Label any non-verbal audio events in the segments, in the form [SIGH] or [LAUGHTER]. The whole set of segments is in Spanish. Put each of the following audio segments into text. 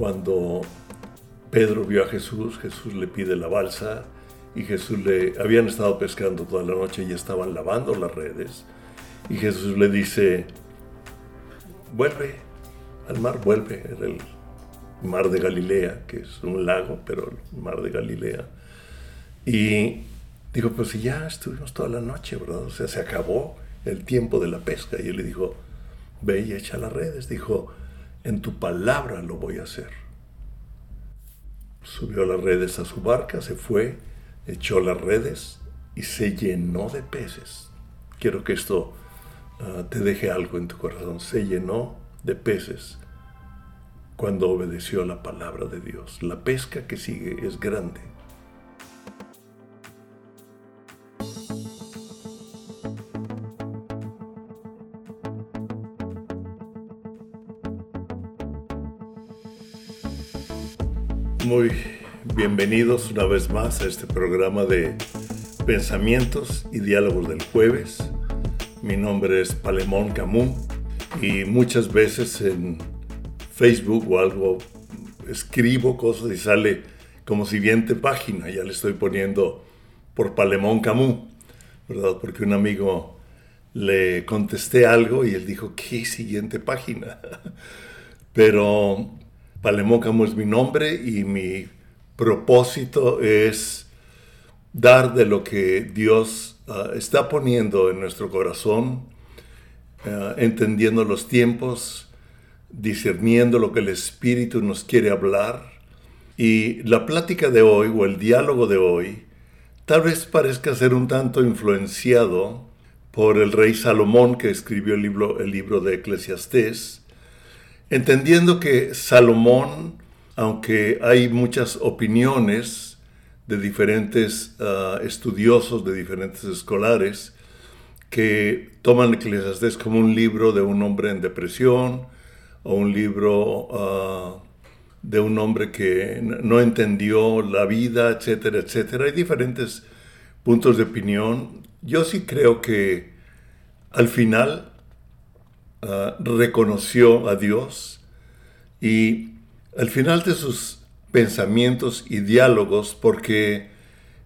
cuando Pedro vio a Jesús, Jesús le pide la balsa y Jesús le habían estado pescando toda la noche y estaban lavando las redes y Jesús le dice, vuelve al mar, vuelve, era el mar de Galilea, que es un lago, pero el mar de Galilea. Y dijo, pues si ya estuvimos toda la noche, ¿verdad? O sea, se acabó el tiempo de la pesca. Y él le dijo, ve y echa las redes. Dijo, en tu palabra lo voy a hacer. Subió las redes a su barca, se fue, echó las redes y se llenó de peces. Quiero que esto ah, te deje algo en tu corazón. Se llenó de peces cuando obedeció la palabra de Dios. La pesca que sigue es grande. Bienvenidos una vez más a este programa de pensamientos y diálogos del jueves. Mi nombre es Palemón Camus y muchas veces en Facebook o algo escribo cosas y sale como siguiente página. Ya le estoy poniendo por Palemón Camus, ¿verdad? Porque un amigo le contesté algo y él dijo, ¿qué siguiente página? [LAUGHS] Pero Palemócamo es mi nombre y mi propósito es dar de lo que Dios ah, está poniendo en nuestro corazón, ah, entendiendo los tiempos, discerniendo lo que el Espíritu nos quiere hablar. Y la plática de hoy o el diálogo de hoy tal vez parezca ser un tanto influenciado por el rey Salomón que escribió el libro, el libro de Eclesiastés Entendiendo que Salomón, aunque hay muchas opiniones de diferentes ah, estudiosos, de diferentes escolares, que toman Eclesiastés como un libro de un hombre en depresión o un libro ah, de un hombre que no entendió la vida, etcétera, etcétera. Hay diferentes puntos de opinión. Yo sí creo que al final Ah, reconoció a Dios y al final de sus pensamientos y diálogos, porque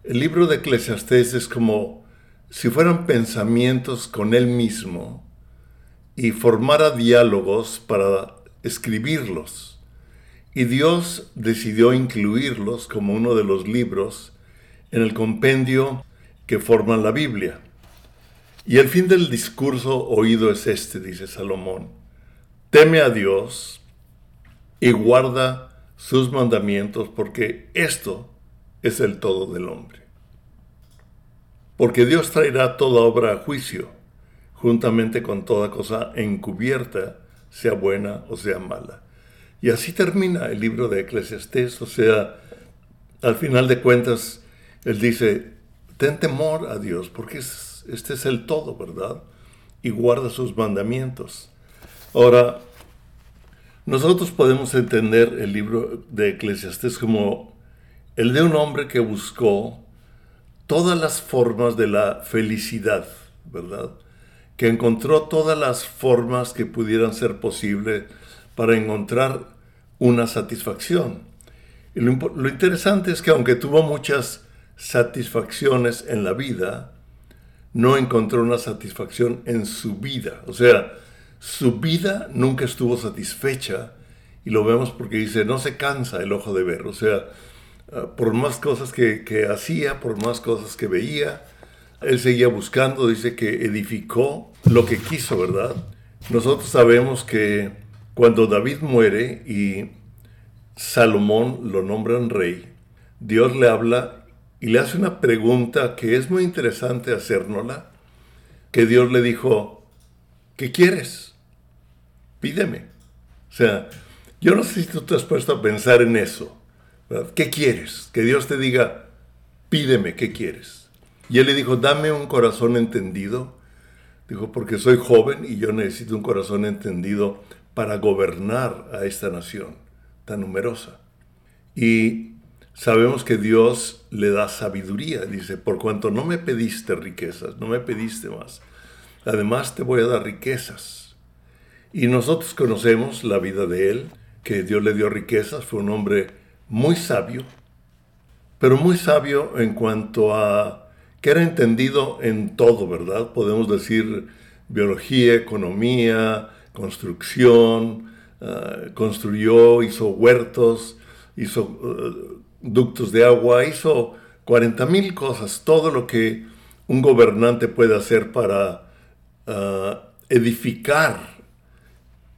el libro de Eclesiastés es como si fueran pensamientos con él mismo y formara diálogos para escribirlos. Y Dios decidió incluirlos como uno de los libros en el compendio que forman la Biblia. Y el fin del discurso oído es este, dice Salomón. Teme a Dios y guarda sus mandamientos porque esto es el todo del hombre. Porque Dios traerá toda obra a juicio, juntamente con toda cosa encubierta, sea buena o sea mala. Y así termina el libro de Eclesiastés, o sea, al final de cuentas, él dice, ten temor a Dios, porque es este es el todo, ¿verdad? Y guarda sus mandamientos. Ahora, nosotros podemos entender el libro de Eclesiastés como el de un hombre que buscó todas las formas de la felicidad, ¿verdad? Que encontró todas las formas que pudieran ser posibles para encontrar una satisfacción. Y lo, lo, interesante es que aunque tuvo muchas satisfacciones en la vida, no encontró una satisfacción en su vida. O sea, su vida nunca estuvo satisfecha y lo vemos porque dice, no se cansa el ojo de ver. O sea, ah, por más cosas que, que hacía, por más cosas que veía, él seguía buscando, dice que edificó lo que quiso, ¿verdad? Nosotros sabemos que cuando David muere y Salomón lo nombran rey, Dios le habla y le hace una pregunta que es muy interesante hacérnosla, que Dios le dijo, ¿qué quieres? Pídeme. O sea, yo no sé si tú has puesto a pensar en eso. ¿Qué quieres? Que Dios te diga, pídeme, ¿qué quieres? Y él le dijo, dame un corazón entendido. Dijo, porque soy joven y yo necesito un corazón entendido para gobernar a esta nación tan numerosa. Y Sabemos que Dios le da sabiduría. Dice, por cuanto no me pediste riquezas, no me pediste más. Además te voy a dar riquezas. Y nosotros conocemos la vida de Él. que Dios le dio riquezas, fue un hombre muy sabio, pero muy sabio en cuanto a que era entendido en todo, ¿verdad? Podemos decir biología, economía, construcción, ah, construyó, hizo huertos, hizo uh, ductos de agua, hizo 40 mil cosas, todo lo que un gobernante puede hacer para ah, edificar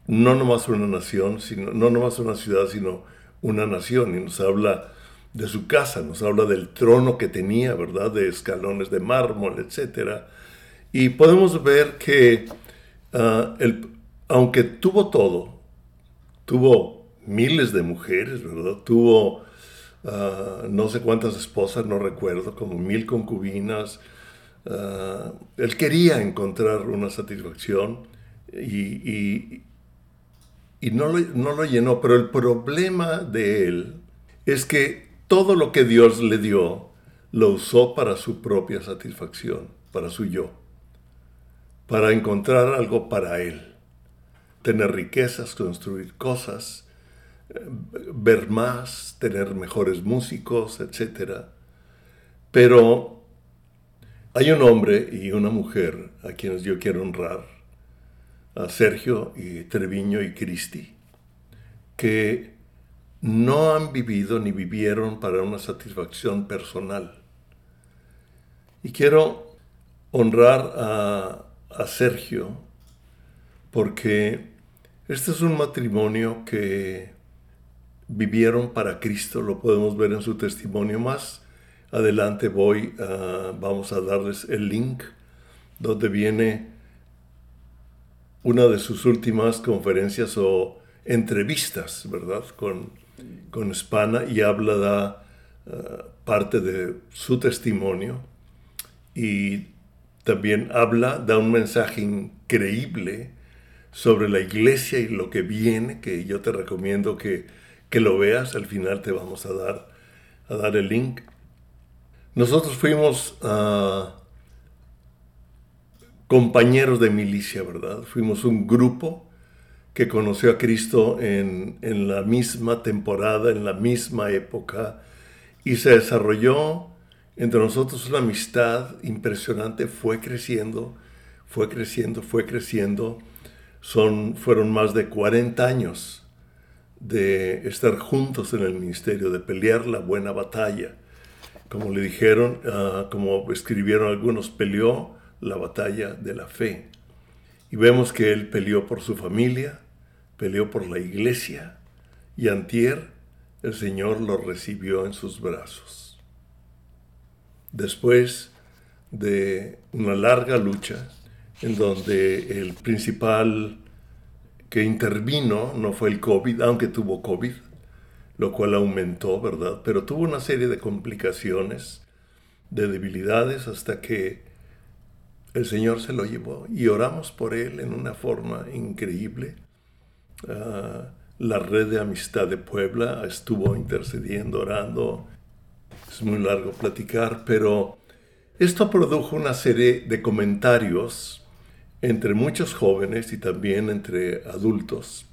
no nomás una nación, sino, no nomás una ciudad, sino una nación. Y nos habla de su casa, nos habla del trono que tenía, ¿verdad? De escalones de mármol, etc. Y podemos ver que ah, aunque tuvo todo, tuvo miles de mujeres, ¿verdad? Tuvo ah, no sé cuántas esposas, no recuerdo, como mil concubinas. Ah, él quería encontrar una satisfacción y no lo, no lo llenó, pero el problema de él es que todo lo que Dios le dio lo usó para su propia satisfacción, para su yo, para encontrar algo para él, tener riquezas, construir cosas, ver más, tener mejores músicos, etc. Pero hay un hombre y una mujer a quienes yo quiero honrar a Sergio y Treviño y Cristi, que no han vivido ni vivieron para una satisfacción personal. Y quiero honrar a, a Sergio porque este es un matrimonio que vivieron para Cristo, lo podemos ver en su testimonio más. Adelante voy, vamos a darles el link donde viene una de sus últimas conferencias o entrevistas, ¿verdad? Con, con Spana y habla da eh, parte de su testimonio y también habla, da un mensaje increíble sobre la iglesia y lo que viene, que yo te recomiendo que, que lo veas, al final te vamos a dar, a dar el link. Nosotros fuimos a compañeros de milicia, ¿verdad? Fuimos un grupo que conoció a Cristo en, la misma temporada, en la misma época, y se desarrolló entre nosotros una amistad impresionante, fue creciendo, fue creciendo, fue creciendo. Son, fueron más de 40 años de estar juntos en el ministerio, de pelear la buena batalla. Como le dijeron, ah, como escribieron algunos, peleó la batalla de la fe. Y vemos que él peleó por su familia, peleó por la iglesia, y antier el Señor lo recibió en sus brazos. Después de una larga lucha, en donde el principal que intervino no fue el COVID, aunque tuvo COVID, lo cual aumentó, ¿verdad? Pero tuvo una serie de complicaciones, de debilidades, hasta que el Señor se lo llevó y oramos por él en una forma increíble. Ah, la red de amistad de Puebla estuvo intercediendo, orando. Es muy largo platicar, pero esto produjo una serie de comentarios entre muchos jóvenes y también entre adultos.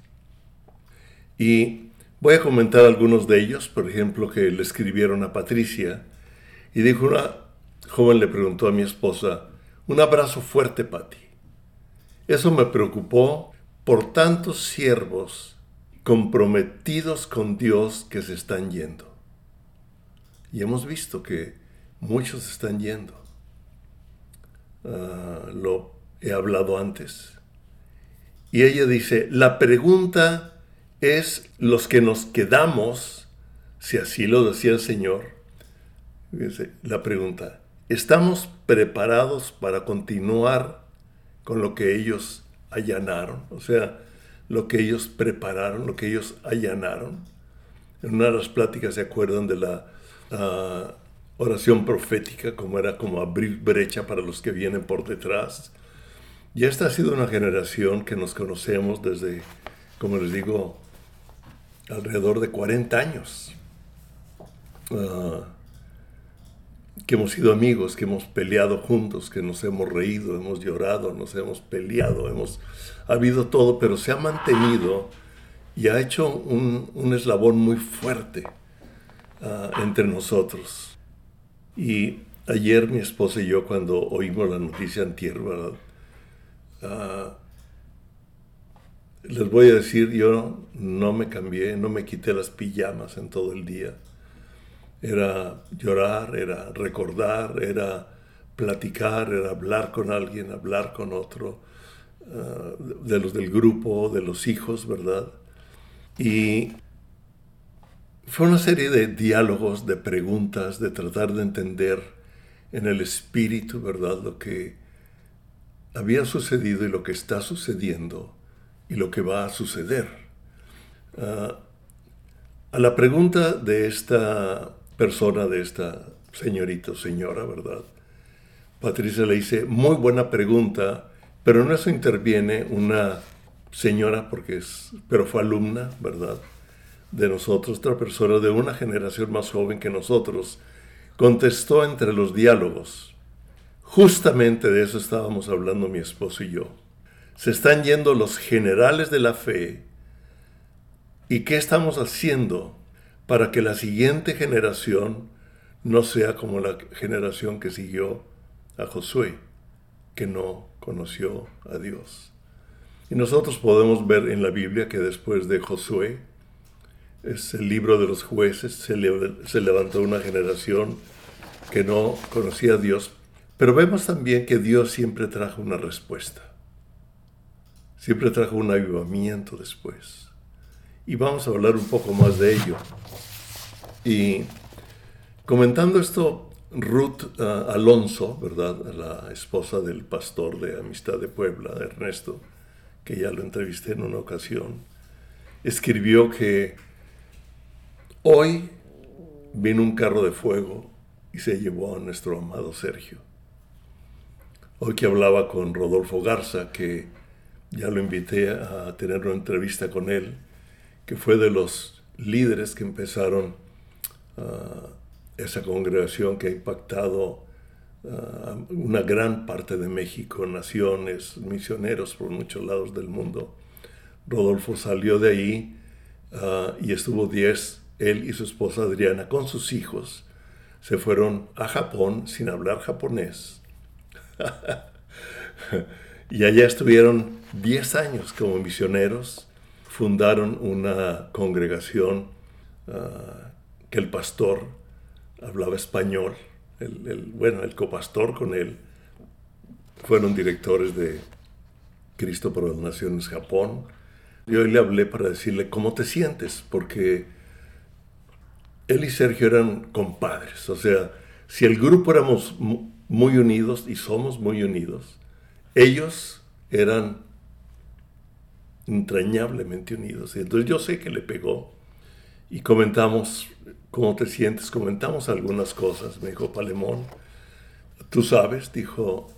Y voy a comentar algunos de ellos, por ejemplo, que le escribieron a Patricia y dijo una joven le preguntó a mi esposa, un abrazo fuerte, Patti. Eso me preocupó por tantos siervos comprometidos con Dios que se están yendo. Y hemos visto que muchos están yendo. Ah, lo he hablado antes. Y ella dice, la pregunta es los que nos quedamos, si así lo decía el Señor. la pregunta, ¿Estamos preparados para continuar con lo que ellos allanaron? O sea, lo que ellos prepararon, lo que ellos allanaron. En una de las pláticas se acuerdan de la ah, oración profética, como era como abrir brecha para los que vienen por detrás. Y esta ha sido una generación que nos conocemos desde, como les digo, alrededor de 40 años. Uh, que hemos sido amigos, que hemos peleado juntos, que nos hemos reído, hemos llorado, nos hemos peleado, hemos ha habido todo, pero se ha mantenido y ha hecho un, eslabón muy fuerte ah, entre nosotros. Y ayer mi esposa y yo, cuando oímos la noticia antier, ¿verdad? Ah, les voy a decir, yo no me cambié, no me quité las pijamas en todo el día. Era llorar, era recordar, era platicar, era hablar con alguien, hablar con otro, ah, de los del grupo, de los hijos, ¿verdad? Y fue una serie de diálogos, de preguntas, de tratar de entender en el espíritu, ¿verdad? Lo que había sucedido y lo que está sucediendo y lo que va a suceder. Ah, a la pregunta de esta persona, de esta señorita o señora, ¿verdad? Patricia le dice, muy buena pregunta, pero en eso interviene una señora, porque es, pero fue alumna, ¿verdad? De nosotros, otra persona de una generación más joven que nosotros, contestó entre los diálogos. Justamente de eso estábamos hablando mi esposo y yo. Se están yendo los generales de la fe. ¿Y qué estamos haciendo para que la siguiente generación no sea como la generación que siguió a Josué, que no conoció a Dios? Y nosotros podemos ver en la Biblia que después de Josué, es el libro de los jueces, se, se levantó una generación que no conocía a Dios, pero vemos también que Dios siempre trajo una respuesta. Siempre trajo un avivamiento después. Y vamos a hablar un poco más de ello. Y comentando esto, Ruth ah, Alonso, ¿verdad? La esposa del pastor de Amistad de Puebla, Ernesto, que ya lo entrevisté en una ocasión, escribió que hoy vino un carro de fuego y se llevó a nuestro amado Sergio. Hoy que hablaba con Rodolfo Garza, que ya lo invité a tener una entrevista con él, que fue de los líderes que empezaron ah, esa congregación que ha impactado ah, una gran parte de México, naciones, misioneros por muchos lados del mundo. Rodolfo salió de ahí ah, y estuvo 10, él y su esposa Adriana, con sus hijos, se fueron a Japón sin hablar japonés. [LAUGHS] y allá estuvieron 10 años como misioneros, fundaron una congregación ah, que el pastor hablaba español, el, bueno, el copastor con él, fueron directores de Cristo por las Naciones Japón. Y hoy le hablé para decirle cómo te sientes, porque él y Sergio eran compadres, o sea, si el grupo éramos muy unidos y somos muy unidos, ellos eran entrañablemente unidos. Y entonces yo sé que le pegó y comentamos cómo te sientes, comentamos algunas cosas. Me dijo Palemón, tú sabes, dijo,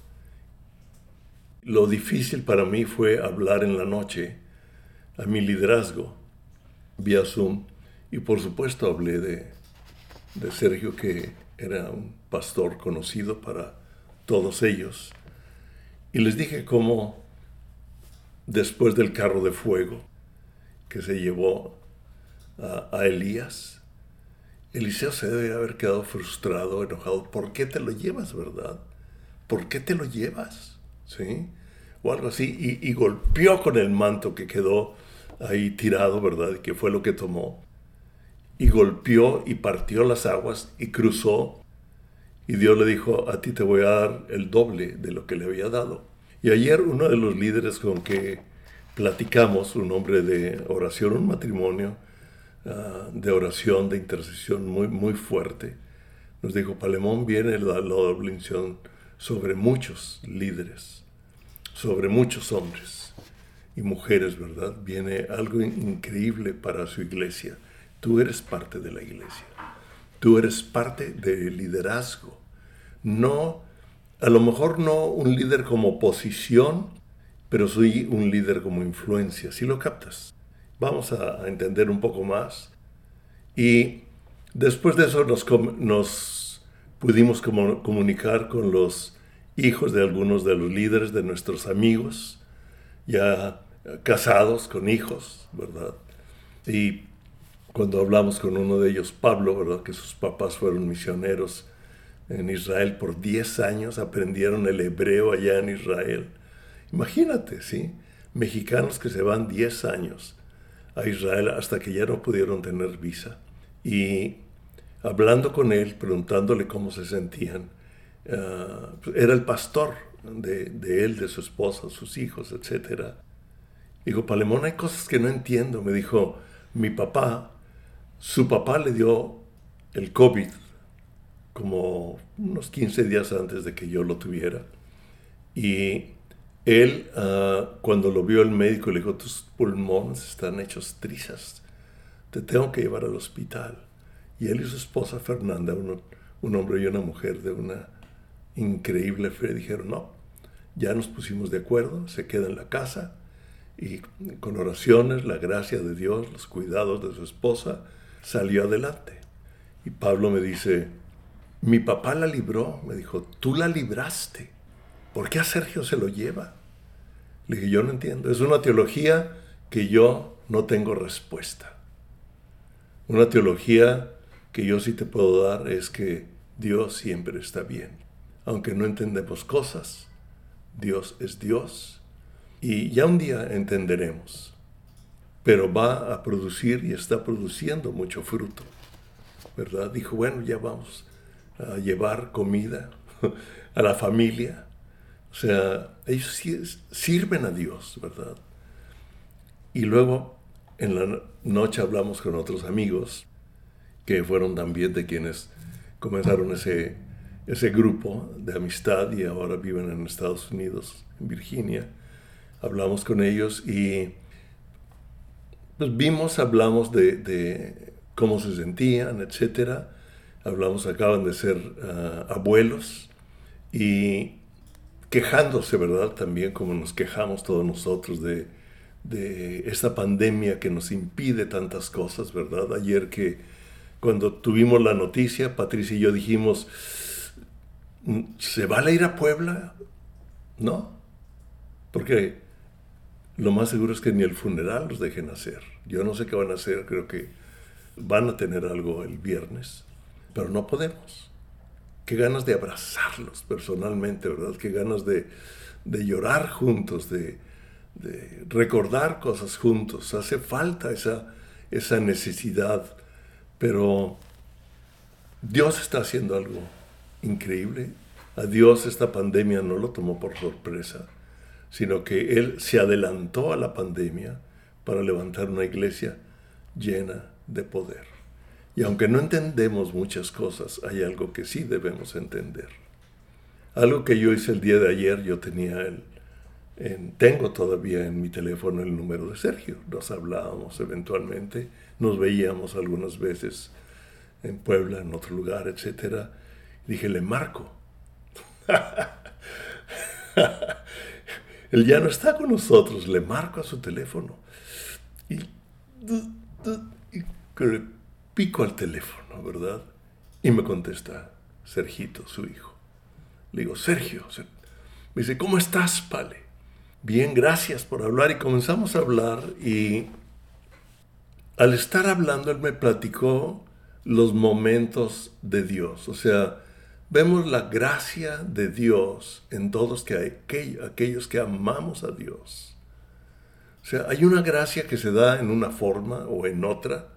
lo difícil para mí fue hablar en la noche a mi liderazgo vía Zoom y por supuesto hablé de, de Sergio que era un pastor conocido para todos ellos y les dije cómo después del carro de fuego que se llevó a, Elías, Eliseo se debe haber quedado frustrado, enojado. ¿Por qué te lo llevas, verdad? ¿Por qué te lo llevas? ¿Sí? O algo así. Y, y golpeó con el manto que quedó ahí tirado, ¿verdad? Que fue lo que tomó. Y golpeó y partió las aguas y cruzó. Y Dios le dijo, a ti te voy a dar el doble de lo que le había dado. Y ayer uno de los líderes con que platicamos, un hombre de oración, un matrimonio ah, de oración, de intercesión muy, muy fuerte, nos dijo, Palemón viene la, doble sobre muchos líderes, sobre muchos hombres y mujeres, ¿verdad? Viene algo increíble para su iglesia. Tú eres parte de la iglesia. Tú eres parte del liderazgo. No a lo mejor no un líder como posición, pero soy un líder como influencia, si lo captas. Vamos a, entender un poco más. Y después de eso nos, pudimos comunicar con los hijos de algunos de los líderes de nuestros amigos, ya casados con hijos, ¿verdad? Y cuando hablamos con uno de ellos, Pablo, ¿verdad? que sus papás fueron misioneros en Israel por 10 años, aprendieron el hebreo allá en Israel. Imagínate, ¿sí? Mexicanos que se van 10 años a Israel hasta que ya no pudieron tener visa. Y hablando con él, preguntándole cómo se sentían, ah, era el pastor de, de, él, de su esposa, sus hijos, etc. Dijo, Palemón, hay cosas que no entiendo. Me dijo, mi papá, su papá le dio el COVID como unos 15 días antes de que yo lo tuviera. Y él, ah, cuando lo vio el médico, le dijo, tus pulmones están hechos trizas, te tengo que llevar al hospital. Y él y su esposa Fernanda, un hombre y una mujer de una increíble fe, dijeron, no, ya nos pusimos de acuerdo, se queda en la casa y con oraciones, la gracia de Dios, los cuidados de su esposa, salió adelante. Y Pablo me dice, mi papá la libró, me dijo, tú la libraste. ¿Por qué a Sergio se lo lleva? Le dije, yo no entiendo. Es una teología que yo no tengo respuesta. Una teología que yo sí te puedo dar es que Dios siempre está bien. Aunque no entendemos cosas, Dios es Dios. Y ya un día entenderemos. Pero va a producir y está produciendo mucho fruto. ¿Verdad? Dijo, bueno, ya vamos a llevar comida [LAUGHS] a la familia. O sea, ellos sirven a Dios, ¿verdad? Y luego en la noche hablamos con otros amigos que fueron también de quienes comenzaron ese, ese grupo de amistad y ahora viven en Estados Unidos, en Virginia. Hablamos con ellos y pues vimos, hablamos de, de cómo se sentían, etcétera hablamos, acaban de ser ah, abuelos y quejándose, ¿verdad? También como nos quejamos todos nosotros de, de esta pandemia que nos impide tantas cosas, ¿verdad? Ayer que cuando tuvimos la noticia, Patricia y yo dijimos, ¿se vale ir a Puebla? No, porque lo más seguro es que ni el funeral los dejen hacer. Yo no sé qué van a hacer, creo que van a tener algo el viernes pero no podemos. Qué ganas de abrazarlos personalmente, ¿verdad? Qué ganas de, llorar juntos, de, recordar cosas juntos. Hace falta esa, esa necesidad, pero Dios está haciendo algo increíble. A Dios esta pandemia no lo tomó por sorpresa, sino que Él se adelantó a la pandemia para levantar una iglesia llena de poder. Y aunque no entendemos muchas cosas, hay algo que sí debemos entender. Algo que yo hice el día de ayer, yo tenía el, tengo todavía en mi teléfono el número de Sergio. Nos hablábamos eventualmente, nos veíamos algunas veces en Puebla, en otro lugar, etc. Dije, le marco. [LAUGHS] Él ya no está con nosotros, le marco a su teléfono. Y pico al teléfono, ¿verdad? Y me contesta Sergito, su hijo. Le digo, Sergio, me dice, ¿cómo estás, Pale? Bien, gracias por hablar. Y comenzamos a hablar y al estar hablando, él me platicó los momentos de Dios. O sea, vemos la gracia de Dios en todos que aquellos que amamos a Dios. O sea, hay una gracia que se da en una forma o en otra,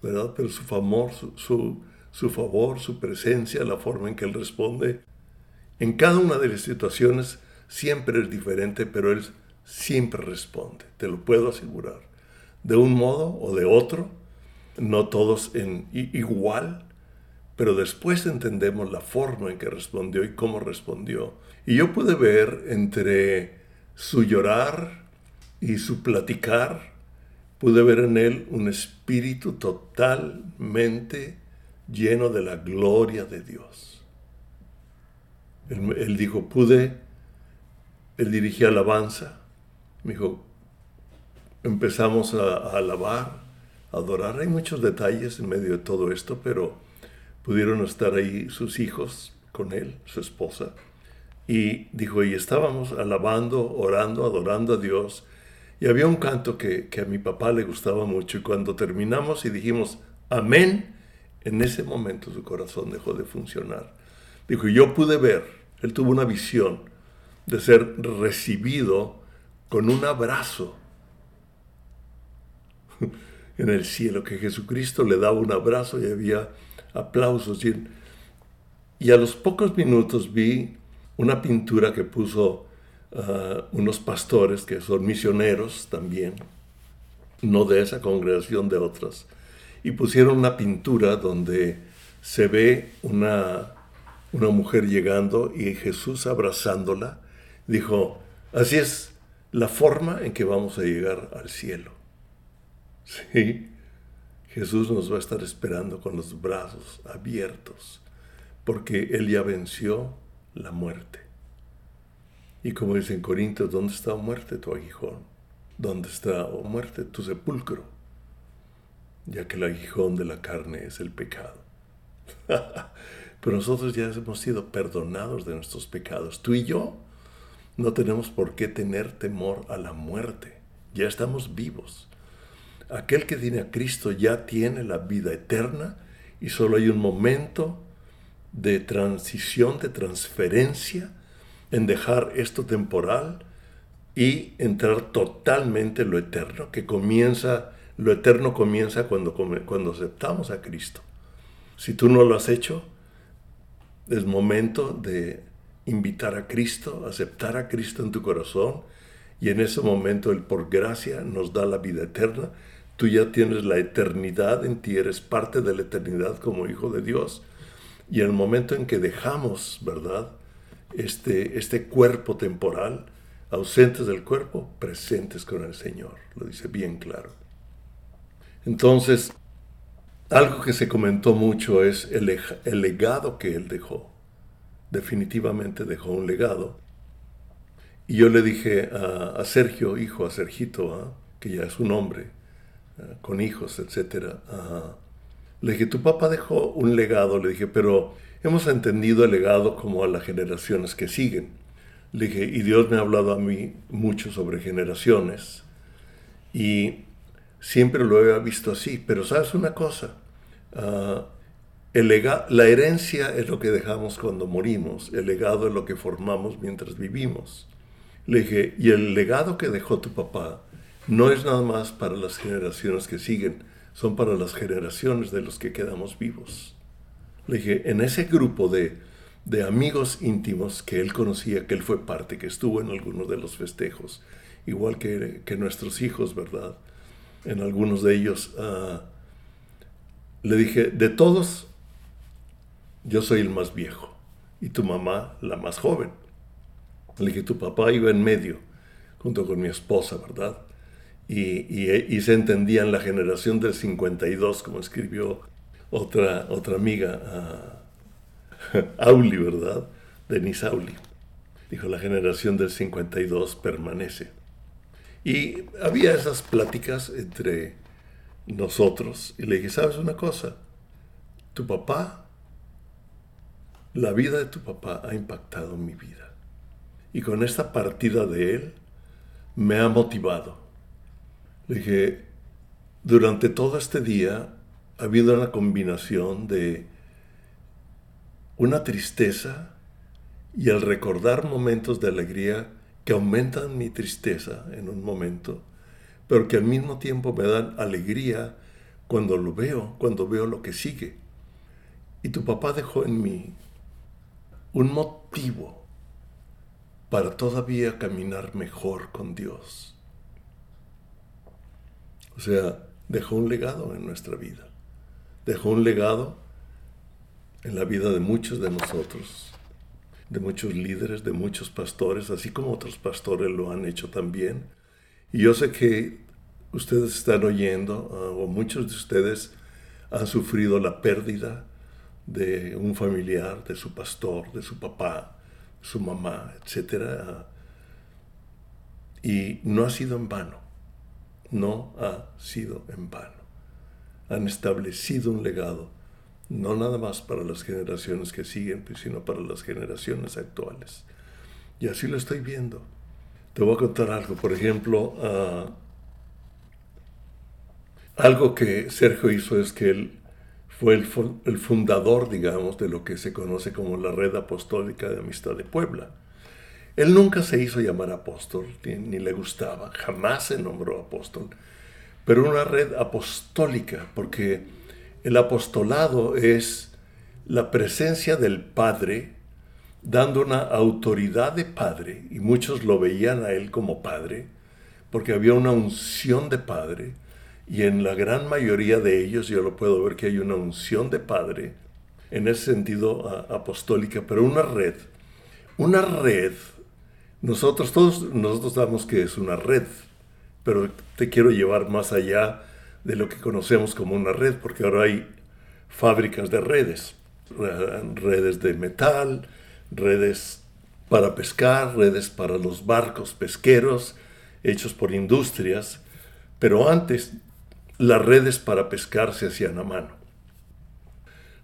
Pero su favor, su, su, favor, su presencia, la forma en que Él responde, en cada una de las situaciones siempre es diferente, pero Él siempre responde, te lo puedo asegurar. De un modo o de otro, no todos en igual, pero después entendemos la forma en que respondió y cómo respondió. Y yo pude ver entre su llorar y su platicar, pude ver en él un espíritu totalmente lleno de la gloria de Dios. Él, dijo, pude, él dirigía alabanza, me dijo, empezamos a, alabar, a adorar. Hay muchos detalles en medio de todo esto, pero pudieron estar ahí sus hijos con él, su esposa. Y dijo, y estábamos alabando, orando, adorando a Dios Y había un canto que, que a mi papá le gustaba mucho y cuando terminamos y dijimos, amén, en ese momento su corazón dejó de funcionar. Dijo, yo pude ver, él tuvo una visión de ser recibido con un abrazo [LAUGHS] en el cielo, que Jesucristo le daba un abrazo y había aplausos. Y, y a los pocos minutos vi una pintura que puso uh, unos pastores que son misioneros también, no de esa congregación, de otras, y pusieron una pintura donde se ve una, una mujer llegando y Jesús abrazándola, dijo, así es la forma en que vamos a llegar al cielo. Sí, Jesús nos va a estar esperando con los brazos abiertos, porque Él ya venció la muerte. Y como dice en Corintios, ¿dónde está muerte tu aguijón? ¿Dónde está, oh muerte, tu sepulcro? Ya que el aguijón de la carne es el pecado. [LAUGHS] Pero nosotros ya hemos sido perdonados de nuestros pecados. Tú y yo no tenemos por qué tener temor a la muerte. Ya estamos vivos. Aquel que tiene a Cristo ya tiene la vida eterna y solo hay un momento de transición, de transferencia, en dejar esto temporal y entrar totalmente en lo eterno, que comienza, lo eterno comienza cuando, cuando aceptamos a Cristo. Si tú no lo has hecho, es momento de invitar a Cristo, aceptar a Cristo en tu corazón y en ese momento Él por gracia nos da la vida eterna. Tú ya tienes la eternidad en ti, eres parte de la eternidad como hijo de Dios. Y en el momento en que dejamos, ¿verdad? Este, este cuerpo temporal, ausentes del cuerpo, presentes con el Señor. Lo dice bien claro. Entonces, algo que se comentó mucho es el, el legado que Él dejó definitivamente dejó un legado. Y yo le dije a, Sergio, hijo, a Sergito, ¿ah? que ya es un hombre, ¿ah? con hijos, etc. le dije, tu papá dejó un legado, le dije, pero hemos entendido el legado como a las generaciones que siguen. Le dije, y Dios me ha hablado a mí mucho sobre generaciones. Y siempre lo he visto así, pero sabes una cosa, uh, la herencia es lo que dejamos cuando morimos, el legado es lo que formamos mientras vivimos. Le dije, y el legado que dejó tu papá no es nada más para las generaciones que siguen, son para las generaciones de los que quedamos vivos. Le dije, en ese grupo de, de amigos íntimos que él conocía, que él fue parte, que estuvo en algunos de los festejos, igual que, nuestros hijos, ¿verdad? En algunos de ellos, uh, le dije, de todos yo soy el más viejo y tu mamá la más joven. Le dije, tu papá iba en medio, junto con mi esposa, ¿verdad? Y, se entendía en la generación del 52, como escribió otra, otra amiga, [LAUGHS] Auli, ¿verdad? Denise Auli. Dijo, la generación del 52 permanece. Y había esas pláticas entre nosotros. Y le dije, ¿sabes una cosa? Tu papá la vida de tu papá ha impactado mi vida. Y con esta partida de él me ha motivado. Le dije, durante todo este día ha habido una combinación de una tristeza y el recordar momentos de alegría que aumentan mi tristeza en un momento, pero que al mismo tiempo me dan alegría cuando lo veo, cuando veo lo que sigue. Y tu papá dejó en mí un motivo para todavía caminar mejor con Dios. O sea, dejó un legado en nuestra vida. Dejó un legado en la vida de muchos de nosotros, de muchos líderes, de muchos pastores, así como otros pastores lo han hecho también. Y yo sé que ustedes están oyendo, ah, o muchos de ustedes han sufrido la pérdida de un familiar, de su pastor, de su papá, su mamá, etc. Y no ha sido en vano, no ha sido en vano. Han establecido un legado, no nada más para las generaciones que siguen, pues, sino para las generaciones actuales. Y así lo estoy viendo. Te voy a contar algo. Por ejemplo, ah, algo que Sergio hizo es que él fue el, fundador, digamos, de lo que se conoce como la Red Apostólica de Amistad de Puebla. Él nunca se hizo llamar apóstol, ni le gustaba, jamás se nombró apóstol, pero una red apostólica, porque el apostolado es la presencia del Padre dando una autoridad de Padre, y muchos lo veían a él como Padre, porque había una unción de Padre, y en la gran mayoría de ellos yo lo puedo ver que hay una unción de Padre, en ese sentido apostólica, pero una red, una red, nosotros todos, nosotros sabemos que es una red, pero te quiero llevar más allá de lo que conocemos como una red, porque ahora hay fábricas de redes, redes de metal, redes para pescar, redes para los barcos pesqueros, hechos por industrias, pero antes las redes para pescar se hacían a mano.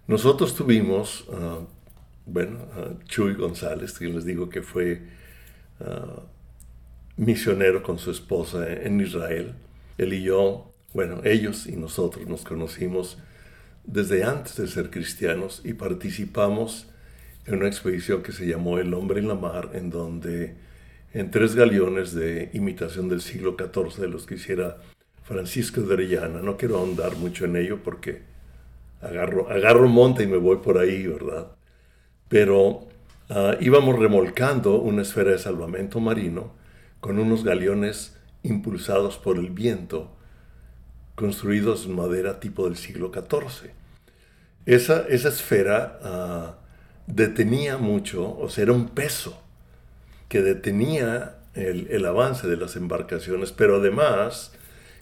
Nosotros tuvimos, ah, bueno, Chuy González, que les digo que fue ah, misionero con su esposa en Israel. Él y yo, bueno, ellos y nosotros nos conocimos desde antes de ser cristianos y participamos en una expedición que se llamó El hombre en la mar, en donde en tres galeones de imitación del siglo XIV de los que hiciera Francisco de Orellana. No quiero ahondar mucho en ello porque agarro, agarro monte y me voy por ahí, ¿verdad? Pero ah, íbamos remolcando una esfera de salvamento marino con unos galeones impulsados por el viento, construidos en madera tipo del siglo XIV. Esa, esa esfera ah, detenía mucho, o sea, era un peso que detenía el, el avance de las embarcaciones, pero además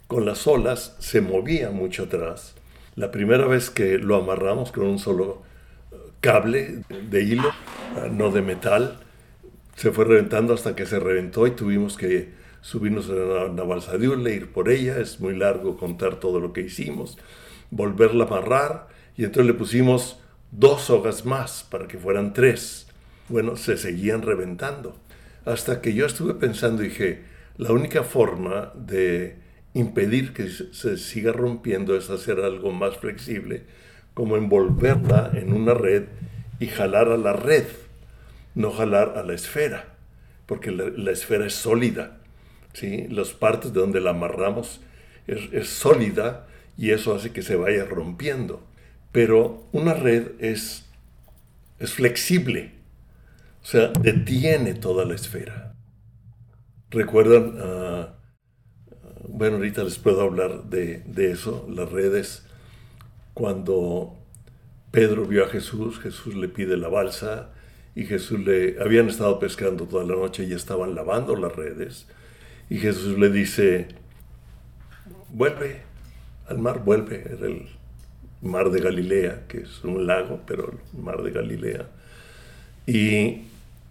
con las olas se movía mucho atrás. La primera vez que lo amarramos con un solo eh, cable de hilo, eh, no de metal, se fue reventando hasta que se reventó y tuvimos que subirnos a de hule, ir por ella, es muy largo contar todo lo que hicimos, volverla a amarrar y entonces le pusimos dos sogas más para que fueran tres. Bueno, se seguían reventando. Hasta que yo estuve pensando y dije, la única forma de impedir que se siga rompiendo es hacer algo más flexible, como envolverla en una red y jalar a la red, no jalar a la esfera, porque la, esfera es sólida. ¿sí? Las partes de donde la amarramos es, es sólida y eso hace que se vaya rompiendo. Pero una red es, es flexible, o sea, detiene toda la esfera. ¿Recuerdan? Uh, bueno, ahorita les puedo hablar de, eso, las redes. Cuando Pedro vio a Jesús, Jesús le pide la balsa y Jesús le... Habían estado pescando toda la noche y estaban lavando las redes. Y Jesús le dice, vuelve al mar, vuelve. Era el mar de Galilea, que es un lago, pero el mar de Galilea. Y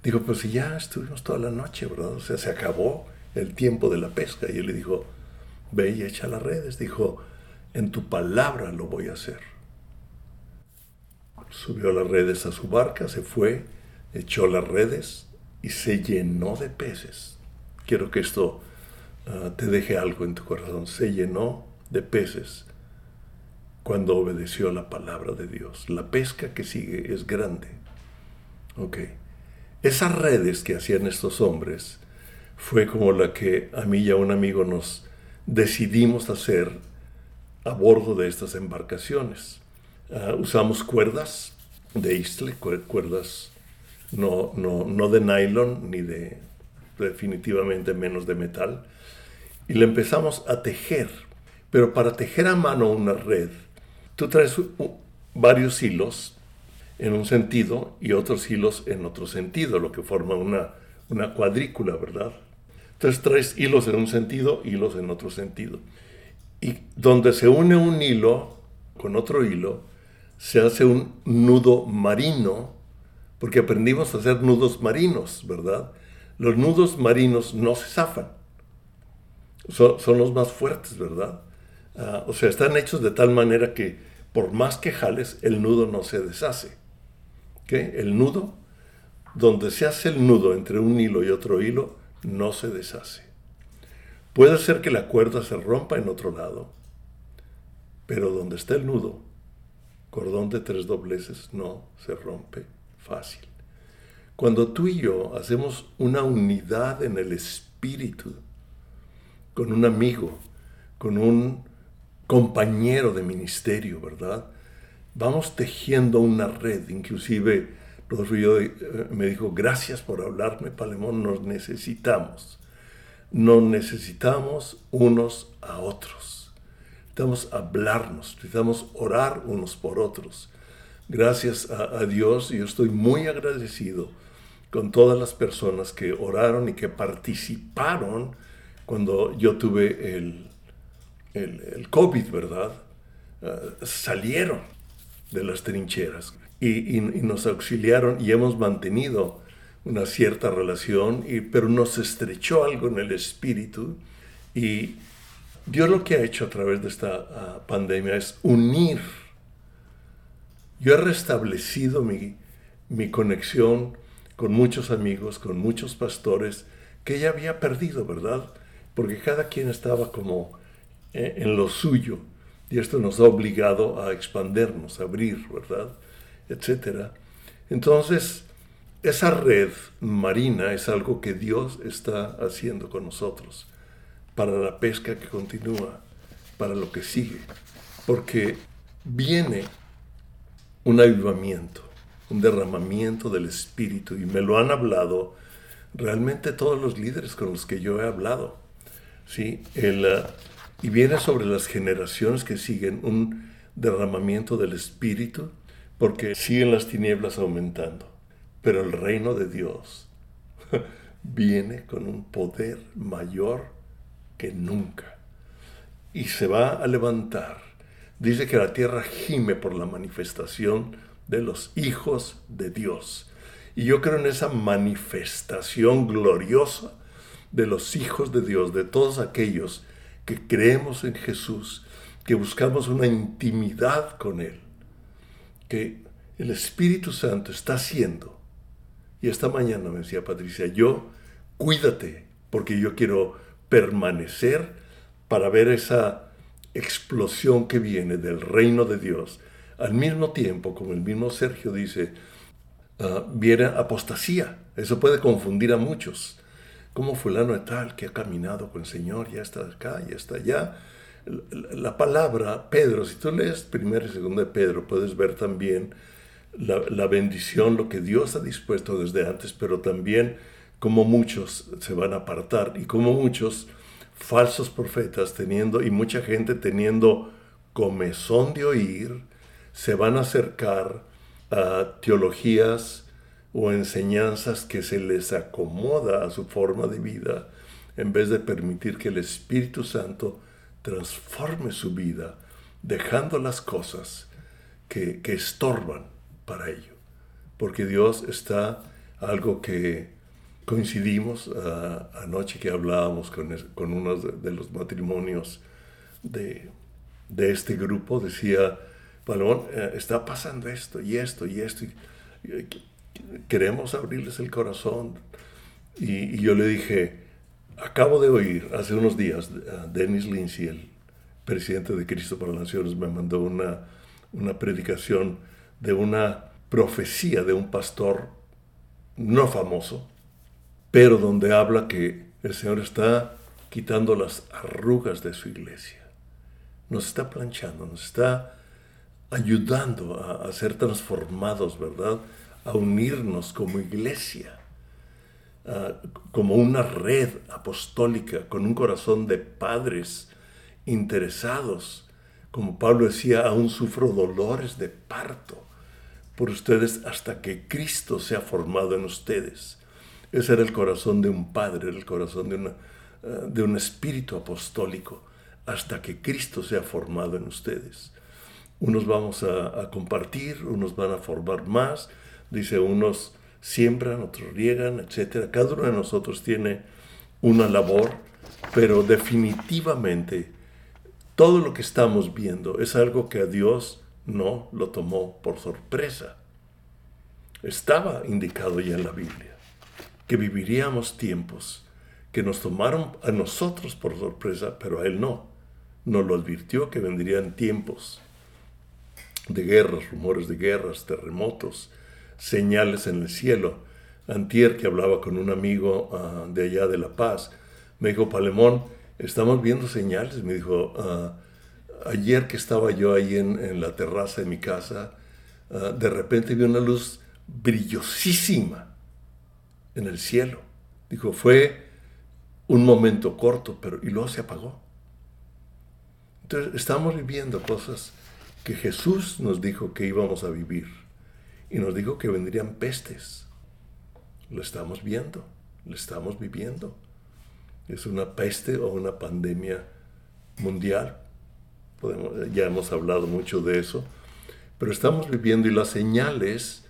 dijo, pues si ya estuvimos toda la noche, ¿verdad? O sea, se acabó el tiempo de la pesca. Y él le dijo, ve y echa las redes. Dijo, en tu palabra lo voy a hacer. Subió las redes a su barca, se fue, echó las redes y se llenó de peces. Quiero que esto ah, te deje algo en tu corazón. Se llenó de peces cuando obedeció a la palabra de Dios. La pesca que sigue es grande. Ok. Esas redes que hacían estos hombres fue como la que a mí y a un amigo nos decidimos hacer a bordo de estas embarcaciones. Ah, usamos cuerdas de isle, cuerdas no, no, no de nylon ni de definitivamente menos de metal, y le empezamos a tejer. Pero para tejer a mano una red, tú traes varios hilos en un sentido y otros hilos en otro sentido, lo que forma una, una cuadrícula, ¿verdad? Entonces traes hilos en un sentido, hilos en otro sentido. Y donde se une un hilo con otro hilo, se hace un nudo marino, porque aprendimos a hacer nudos marinos, ¿verdad? Los nudos marinos no se zafan. Son, los más fuertes, ¿verdad? Ah, o sea, están hechos de tal manera que por más que jales, el nudo no se deshace. ¿Qué? El nudo, donde se hace el nudo entre un hilo y otro hilo, no se deshace. Puede ser que la cuerda se rompa en otro lado, pero donde está el nudo, cordón de tres dobleces no se rompe fácil. Cuando tú y yo hacemos una unidad en el espíritu, con un amigo, con un compañero de ministerio, ¿verdad? Vamos tejiendo una red, inclusive Rodolfo eh, me dijo, gracias por hablarme, Palemón, nos necesitamos. Nos necesitamos unos a otros. Necesitamos hablarnos, necesitamos orar unos por otros. Gracias a, a Dios, yo estoy muy agradecido con todas las personas que oraron y que participaron cuando yo tuve el, el, COVID, ¿verdad? Ah, salieron de las trincheras y, nos auxiliaron y hemos mantenido una cierta relación, y, pero nos estrechó algo en el espíritu y Dios lo que ha hecho a través de esta ah, pandemia es unir. Yo he restablecido mi, mi conexión con muchos amigos, con muchos pastores que ya había perdido, ¿verdad? Porque cada quien estaba como eh, en lo suyo. Y esto nos ha obligado a expandernos, a abrir, ¿verdad? Etcétera. Entonces, esa red marina es algo que Dios está haciendo con nosotros para la pesca que continúa, para lo que sigue. Porque viene un avivamiento, un derramamiento del Espíritu, y me lo han hablado realmente todos los líderes con los que yo he hablado. ¿sí? El, uh, y viene sobre las generaciones que siguen un derramamiento del Espíritu, porque siguen las tinieblas aumentando. Pero el reino de Dios [LAUGHS] viene con un poder mayor que nunca. Y se va a levantar. Dice que la tierra gime por la manifestación de los hijos de Dios. Y yo creo en esa manifestación gloriosa de los hijos de Dios, de todos aquellos que creemos en Jesús, que buscamos una intimidad con Él, que el Espíritu Santo está haciendo. Y esta mañana me decía Patricia, yo cuídate, porque yo quiero permanecer para ver esa explosión que viene del reino de Dios. Al mismo tiempo, como el mismo Sergio dice, uh, viene apostasía. Eso puede confundir a muchos como fulano de tal que ha caminado con el Señor, ya está acá, ya está allá. La palabra Pedro, si tú lees primero y segundo de Pedro, puedes ver también la, bendición, lo que Dios ha dispuesto desde antes, pero también cómo muchos se van a apartar y cómo muchos falsos profetas teniendo y mucha gente teniendo comezón de oír, se van a acercar a teologías o enseñanzas que se les acomoda a su forma de vida, en vez de permitir que el Espíritu Santo transforme su vida, dejando las cosas que, estorban para ello. Porque Dios está, algo que coincidimos ah, anoche que hablábamos con, con uno de, los matrimonios de, este grupo, decía, Palomón, eh, está pasando esto y esto y esto. Queremos abrirles el corazón. Y, yo le dije, acabo de oír hace unos días, a Dennis Lindsay, el presidente de Cristo para Naciones, me mandó una, una predicación de una profecía de un pastor no famoso, pero donde habla que el Señor está quitando las arrugas de su iglesia. Nos está planchando, nos está ayudando a, ser transformados, ¿verdad? a unirnos como iglesia, como una red apostólica, con un corazón de padres interesados. Como Pablo decía, aún sufro dolores de parto por ustedes hasta que Cristo sea formado en ustedes. Ese era el corazón de un padre, era el corazón de, una, de un espíritu apostólico, hasta que Cristo sea formado en ustedes. Unos vamos a, a compartir, unos van a formar más, Dice, unos siembran, otros riegan, etc. Cada uno de nosotros tiene una labor, pero definitivamente todo lo que estamos viendo es algo que a Dios no lo tomó por sorpresa. Estaba indicado ya en la Biblia que viviríamos tiempos que nos tomaron a nosotros por sorpresa, pero a él no. Nos lo advirtió que vendrían tiempos de guerras, rumores de guerras, terremotos, señales en el cielo. Antier, que hablaba con un amigo ah, de allá de La Paz, me dijo, Palemón, estamos viendo señales. Me dijo, ah, ayer que estaba yo ahí en, la terraza de mi casa, ah, de repente vi una luz brillosísima en el cielo. Dijo, fue un momento corto, pero y luego se apagó. Entonces, estamos viviendo cosas que Jesús nos dijo que íbamos a vivir y nos dijo que vendrían pestes. Lo estamos viendo, lo estamos viviendo. Es una peste o una pandemia mundial. ya hemos hablado mucho de eso, pero estamos viviendo y las señales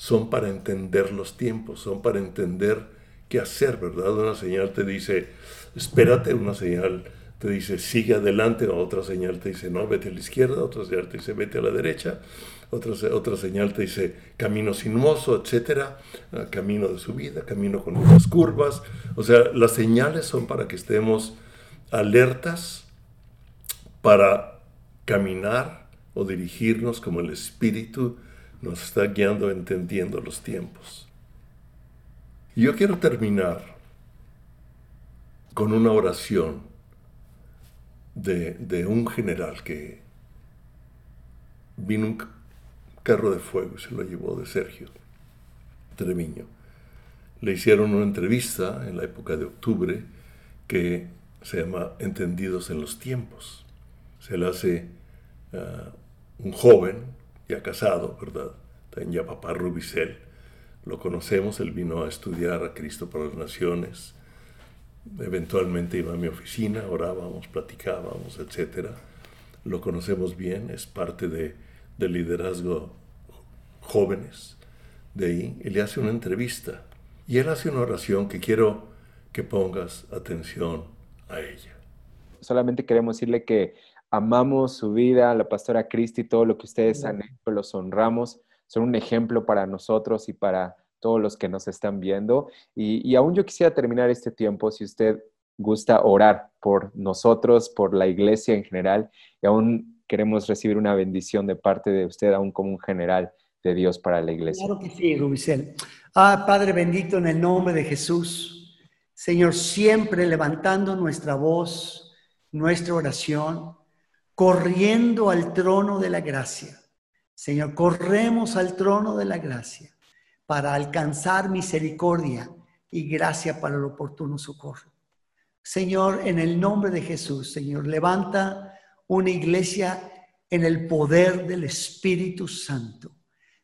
son para entender los tiempos, son para entender qué hacer, ¿verdad? Una señal te dice, espérate, una señal te dice sigue adelante, otra señal te dice no, vete a la izquierda, otra señal te dice vete a la derecha, otra, otra señal te dice camino sinuoso, etcétera, ah, camino de subida, camino con muchas curvas. O sea, las señales son para que estemos alertas para caminar o dirigirnos como el Espíritu nos está guiando entendiendo los tiempos. Y yo quiero terminar con una oración de, un general que vino un carro de fuego y se lo llevó de Sergio Treviño. Le hicieron una entrevista en la época de octubre que se llama Entendidos en los tiempos. Se le hace uh, un joven, ya casado, ¿verdad? También ya papá Rubicel. Lo conocemos, él vino a estudiar a Cristo para las Naciones Eventualmente iba a mi oficina, orábamos, platicábamos, etc. Lo conocemos bien, es parte de, del liderazgo jóvenes de ahí. Y le hace una entrevista. Y él hace una oración que quiero que pongas atención a ella. Solamente queremos decirle que amamos su vida, la pastora Cristi, todo lo que ustedes han hecho, los honramos. Son un ejemplo para nosotros y para todos los que nos están viendo. Y, aún yo quisiera terminar este tiempo, si usted gusta orar por nosotros, por la iglesia en general, y aún queremos recibir una bendición de parte de usted, aún como un general de Dios para la iglesia. Claro que sí, Rubicel. Ah, Padre bendito, en el nombre de Jesús, Señor, siempre levantando nuestra voz, nuestra oración, corriendo al trono de la gracia. Señor, corremos al trono de la gracia para alcanzar misericordia y gracia para el oportuno socorro. Señor, en el nombre de Jesús, Señor, levanta una iglesia en el poder del Espíritu Santo.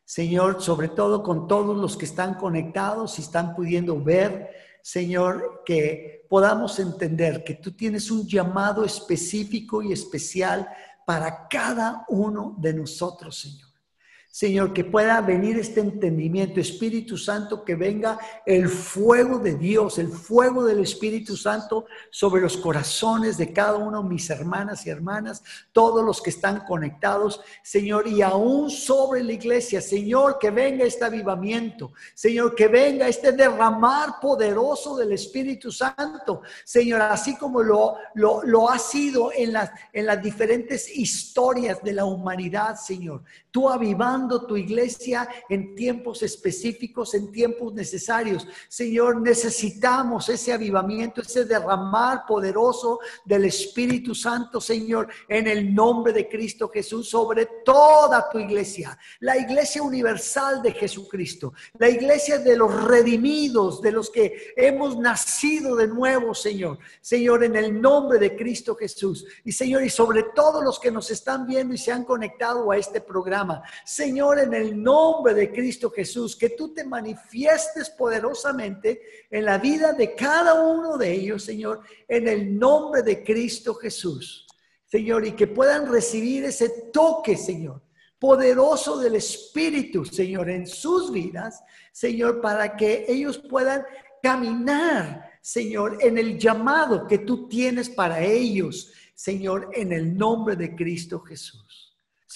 Señor, sobre todo con todos los que están conectados y están pudiendo ver, Señor, que podamos entender que tú tienes un llamado específico y especial para cada uno de nosotros, Señor. Señor, que pueda venir este entendimiento, Espíritu Santo, que venga el fuego de Dios, el fuego del Espíritu Santo sobre los corazones de cada uno mis hermanas y hermanas, todos los que están conectados, Señor, y aún sobre la iglesia, Señor, que venga este avivamiento, Señor, que venga este derramar poderoso del Espíritu Santo, Señor, así como lo, lo, lo ha sido en las, en las diferentes historias de la humanidad, Señor, tú avivando tu iglesia en tiempos específicos, en tiempos necesarios. Señor, necesitamos ese avivamiento, ese derramar poderoso del Espíritu Santo, Señor, en el nombre de Cristo Jesús, sobre toda tu iglesia, la iglesia universal de Jesucristo, la iglesia de los redimidos, de los que hemos nacido de nuevo, Señor. Señor, en el nombre de Cristo Jesús. Y Señor, y sobre todos los que nos están viendo y se han conectado a este programa. Señor, Señor, en el nombre de Cristo Jesús, que tú te manifiestes poderosamente en la vida de cada uno de ellos, Señor, en el nombre de Cristo Jesús. Señor, y que puedan recibir ese toque, Señor, poderoso del Espíritu, Señor, en sus vidas, Señor, para que ellos puedan caminar, Señor, en el llamado que tú tienes para ellos, Señor, en el nombre de Cristo Jesús.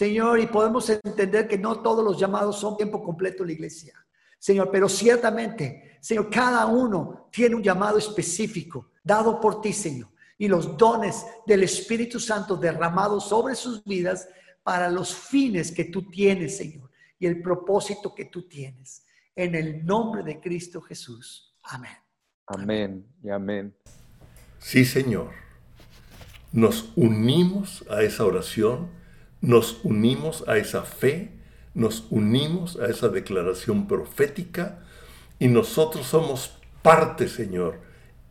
Señor, y podemos entender que no todos los llamados son tiempo completo en la iglesia. Señor, pero ciertamente, Señor, cada uno tiene un llamado específico dado por ti, Señor, y los dones del Espíritu Santo derramados sobre sus vidas para los fines que tú tienes, Señor, y el propósito que tú tienes. En el nombre de Cristo Jesús. Amén. Amén y amén. Sí, Señor. Nos unimos a esa oración, nos unimos a esa fe, nos unimos a esa declaración profética y nosotros somos parte, Señor,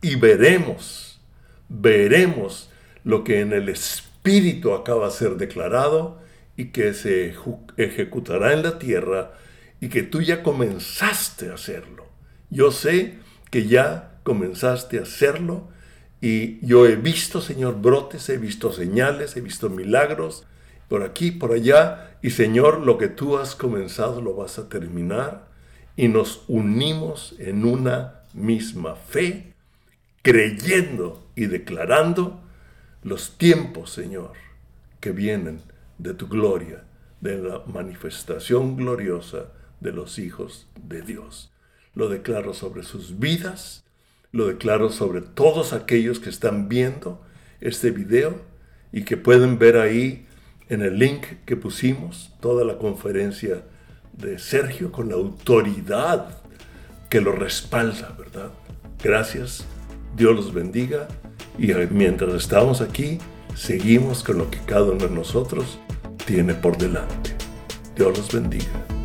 y veremos, veremos lo que en el Espíritu acaba de ser declarado y que se ejecutará en la tierra y que tú ya comenzaste a hacerlo. Yo sé que ya comenzaste a hacerlo y yo he visto, Señor, brotes, he visto señales, he visto milagros por aquí, por allá y Señor, lo que tú has comenzado lo vas a terminar y nos unimos en una misma fe, creyendo y declarando los tiempos, Señor, que vienen de tu gloria, de la manifestación gloriosa de los hijos de Dios. Lo declaro sobre sus vidas, lo declaro sobre todos aquellos que están viendo este video y que pueden ver ahí en el link que pusimos toda la conferencia de Sergio con la autoridad que lo respalda, ¿verdad? Gracias, Dios los bendiga y mientras estamos aquí, seguimos con lo que cada uno de nosotros tiene por delante. Dios los bendiga.